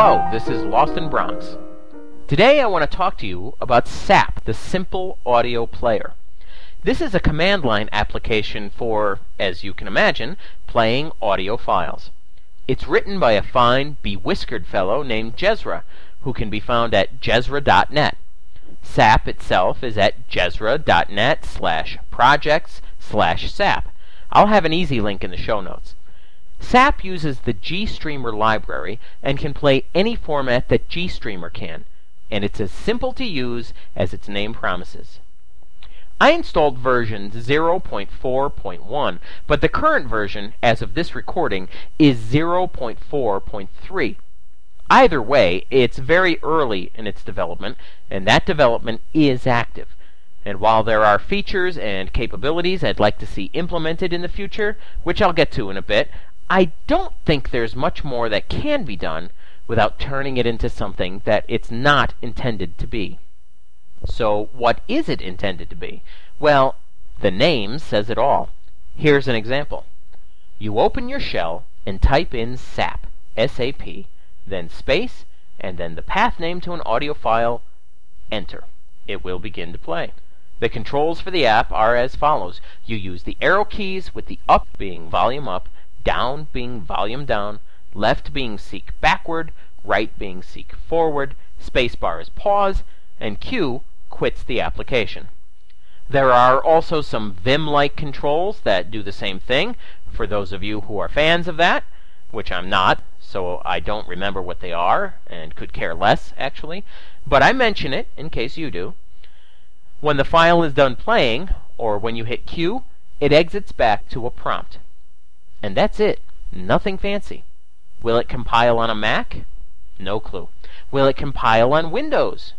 Hello, this is Lostnbronx. Today I want to talk to you about SAP, the Simple Audio Player. This is a command line application for, as you can imagine, playing audio files. It's written by a fine, bewhiskered fellow named Jezra, who can be found at jezra.net. SAP itself is at jezra.net slash projects slash SAP. I'll have an easy link in the show notes. SAP uses the GStreamer library and can play any format that GStreamer can, and it's as simple to use as its name promises. I installed version 0.4.1, but the current version, as of this recording, is 0.4.3. Either way, it's very early in its development, and that development is active. And while there are features and capabilities I'd like to see implemented in the future, which I'll get to in a bit, I don't think there's much more that can be done without turning it into something that it's not intended to be. So, what is it intended to be? Well, the name says it all. Here's an example. You open your shell and type in SAP, S-A-P, then space, and then the path name to an audio file, enter. It will begin to play. The controls for the app are as follows. You use the arrow keys with the up being volume up, down being volume down, left being seek backward, right being seek forward, spacebar is pause, and Q quits the application. There are also some Vim-like controls that do the same thing, for those of you who are fans of that, which I'm not, so I don't remember what they are, and could care less, actually, but I mention it in case you do. When the file is done playing, or when you hit Q, it exits back to a prompt. And that's it. Nothing fancy. Will it compile on a Mac? No clue. Will it compile on Windows?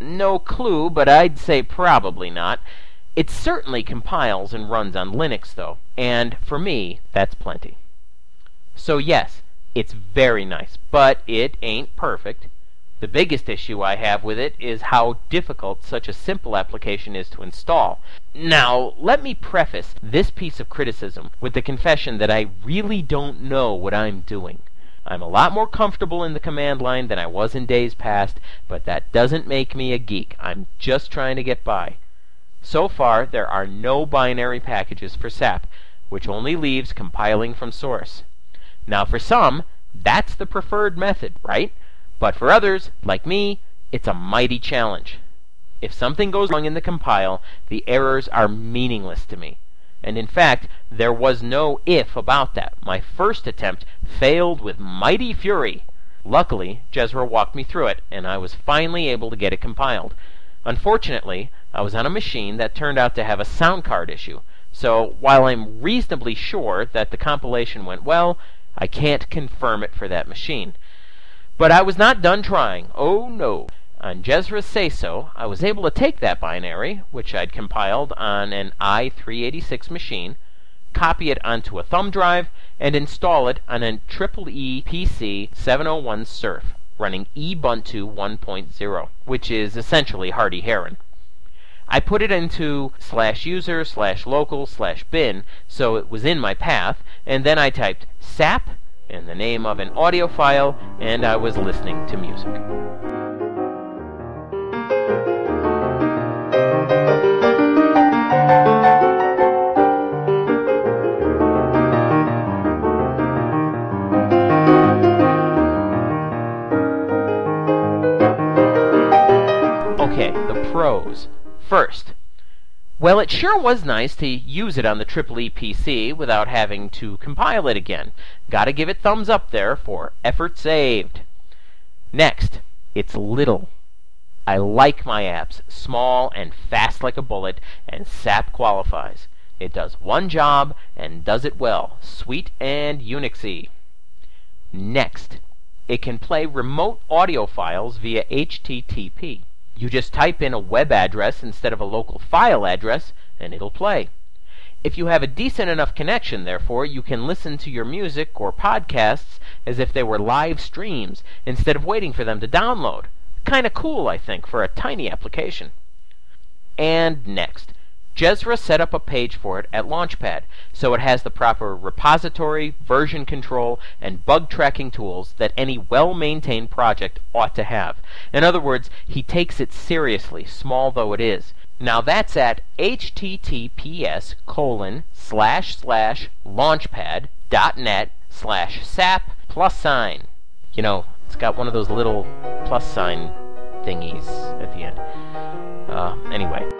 No clue, but I'd say probably not. It certainly compiles and runs on Linux, though, and for me, that's plenty. So, yes, it's very nice, but it ain't perfect. The biggest issue I have with it is how difficult such a simple application is to install. Now, let me preface this piece of criticism with the confession that I really don't know what I'm doing. I'm a lot more comfortable in the command line than I was in days past, but that doesn't make me a geek. I'm just trying to get by. So far, there are no binary packages for SAP, which only leaves compiling from source. Now, for some, that's the preferred method, right? But for others, like me, it's a mighty challenge. If something goes wrong in the compile, the errors are meaningless to me. And in fact, there was no if about that. My first attempt failed with mighty fury. Luckily, Jezra walked me through it, and I was finally able to get it compiled. Unfortunately, I was on a machine that turned out to have a sound card issue, so while I'm reasonably sure that the compilation went well, I can't confirm it for that machine. But I was not done trying. Oh no. On Jezra's say so, I was able to take that binary, which I'd compiled on an i386 machine, copy it onto a thumb drive, and install it on a EEE PC 701 Surf running Ubuntu 1.0, which is essentially Hardy Heron. I put it into slash user slash local slash bin so it was in my path, and then I typed sap in the name of an audio file, and I was listening to music. Okay, the pros. First, well, it sure was nice to use it on the EEE PC without having to compile it again. Gotta give it thumbs up there for effort saved. Next, it's little. I like my apps, small and fast like a bullet, and SAP qualifies. It does one job and does it well, sweet and Unixy. Next, it can play remote audio files via HTTP. You just type in a web address instead of a local file address, and it'll play. If you have a decent enough connection, therefore, you can listen to your music or podcasts as if they were live streams instead of waiting for them to download. Kinda cool, I think, for a tiny application. And next, Jezra set up a page for it at Launchpad, so it has the proper repository, version control, and bug tracking tools that any well-maintained project ought to have. In other words, he takes it seriously, small though it is. Now that's at https colon slash slash launchpad.net slash sap plus sign. You know, it's got one of those little plus sign thingies at the end. Uh, anyway.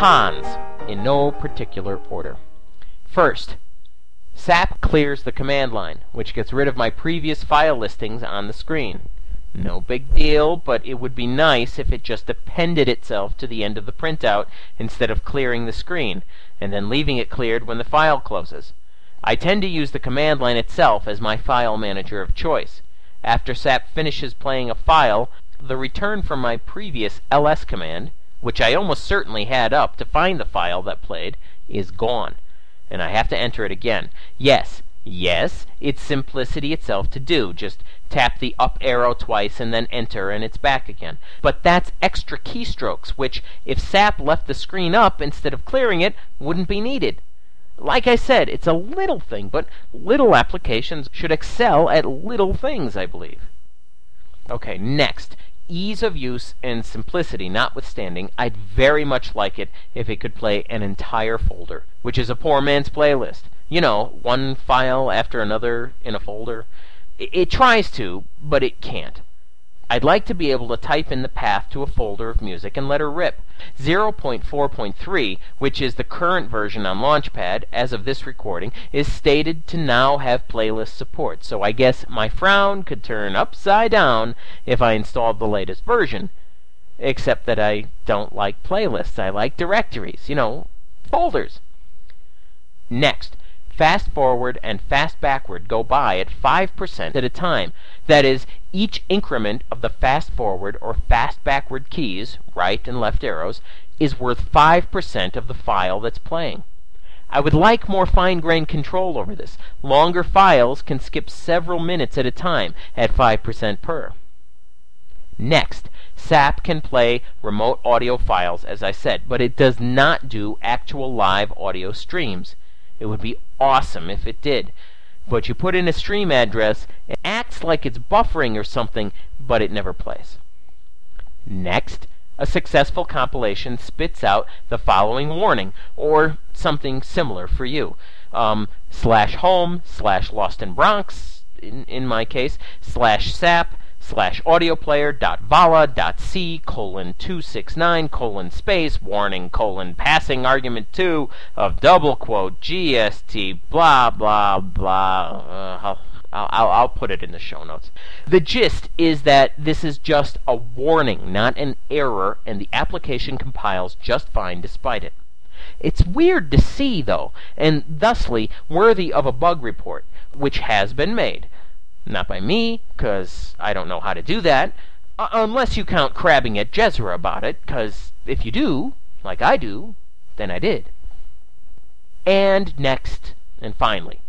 Cons, in no particular order. First, SAP clears the command line, which gets rid of my previous file listings on the screen. No big deal, but it would be nice if it just appended itself to the end of the printout instead of clearing the screen, and then leaving it cleared when the file closes. I tend to use the command line itself as my file manager of choice. After SAP finishes playing a file, the return from my previous ls command, which I almost certainly had up to find the file that played, is gone, and I have to enter it again. Yes, yes, it's simplicity itself to do. Just tap the up arrow twice and then enter and it's back again. But that's extra keystrokes, which, if SAP left the screen up instead of clearing it, wouldn't be needed. Like I said, it's a little thing, but little applications should excel at little things, I believe. Okay, next. Ease of use and simplicity notwithstanding, I'd very much like it if it could play an entire folder, which is a poor man's playlist. You know, one file after another in a folder. It tries to, but it can't. I'd like to be able to type in the path to a folder of music and let her rip. 0.4.3, which is the current version on Launchpad as of this recording, is stated to now have playlist support, so I guess my frown could turn upside down if I installed the latest version. Except that I don't like playlists. I like directories, you know, folders. Next, fast forward and fast backward go by at 5% at a time. That is, each increment of the fast forward or fast backward keys, right and left arrows, is worth 5% of the file that's playing. I would like more fine-grained control over this. Longer files can skip several minutes at a time at 5% per. Next, SAP can play remote audio files, as I said, but it does not do actual live audio streams. It would be awesome if it did. But you put in a stream address, it acts like it's buffering or something, but it never plays. Next, a successful compilation spits out the following warning, or something similar for you. Um, slash home, slash lost in Bronx, in, in my case, slash sap, slash audioplayer.vala.c colon 269 colon space warning colon passing argument 2 of double quote GST blah blah blah. Uh, I'll, I'll, I'll put it in the show notes. The gist is that this is just a warning, not an error, and the application compiles just fine despite it. It's weird to see, though, and thusly worthy of a bug report, which has been made. Not by me, 'cause I don't know how to do that, uh, unless you count crabbing at Jezra about it, 'cause if you do, like I do, then I did. And next, and finally,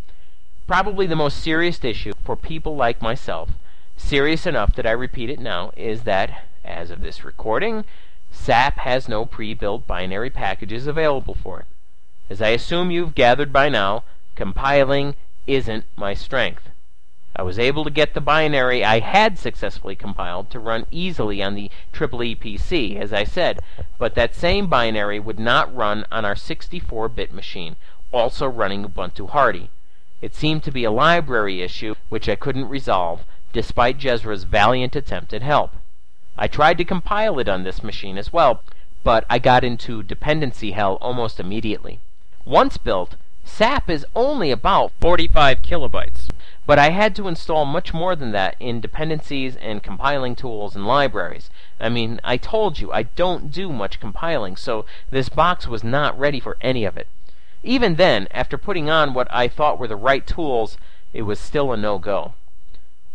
probably the most serious issue for people like myself, serious enough that I repeat it now, is that, as of this recording, SAP has no pre-built binary packages available for it. As I assume you've gathered by now, compiling isn't my strength. I was able to get the binary I had successfully compiled to run easily on the EEE PC, as I said, but that same binary would not run on our 64-bit machine, also running Ubuntu Hardy. It seemed to be a library issue which I couldn't resolve, despite Jezra's valiant attempt at help. I tried to compile it on this machine as well, but I got into dependency hell almost immediately. Once built, SAP is only about 45 kilobytes. But I had to install much more than that in dependencies and compiling tools and libraries. I mean, I told you I don't do much compiling, so this box was not ready for any of it. Even then, after putting on what I thought were the right tools, it was still a no-go.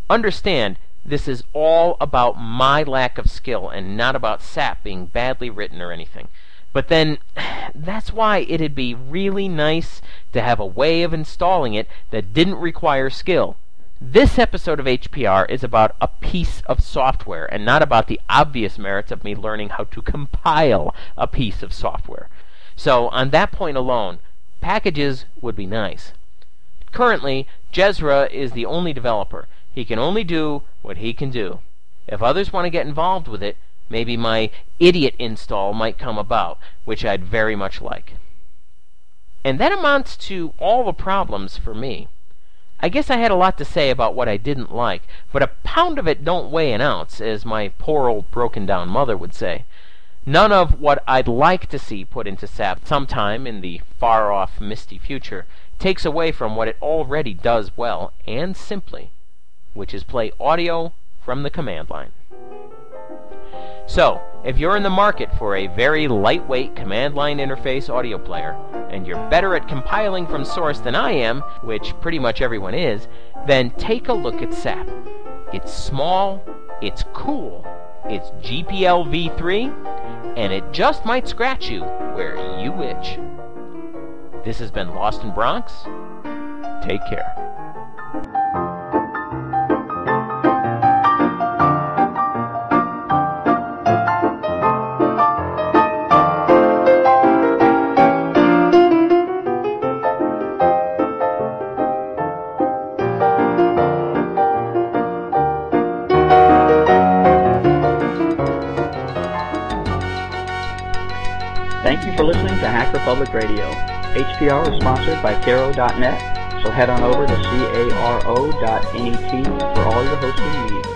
Understand, this is all about my lack of skill and not about SAP being badly written or anything. But then, that's why it'd be really nice to have a way of installing it that didn't require skill. This episode of HPR is about a piece of software and not about the obvious merits of me learning how to compile a piece of software. So, on that point alone, packages would be nice. Currently, Jezra is the only developer. He can only do what he can do. If others want to get involved with it, maybe my idiot install might come about, which I'd very much like. And that amounts to all the problems for me. I guess I had a lot to say about what I didn't like, but a pound of it don't weigh an ounce, as my poor old broken down mother would say. None of what I'd like to see put into SAP sometime in the far off misty future takes away from what it already does well and simply, which is play audio from the command line. So, if you're in the market for a very lightweight command line interface audio player, and you're better at compiling from source than I am, which pretty much everyone is, then take a look at SAP. It's small, it's cool, it's GPL v3, and it just might scratch you where you itch. This has been Lostnbronx. Take care. Public Radio. HPR is sponsored by Caro.net, so head on over to caro.net for all your hosting needs.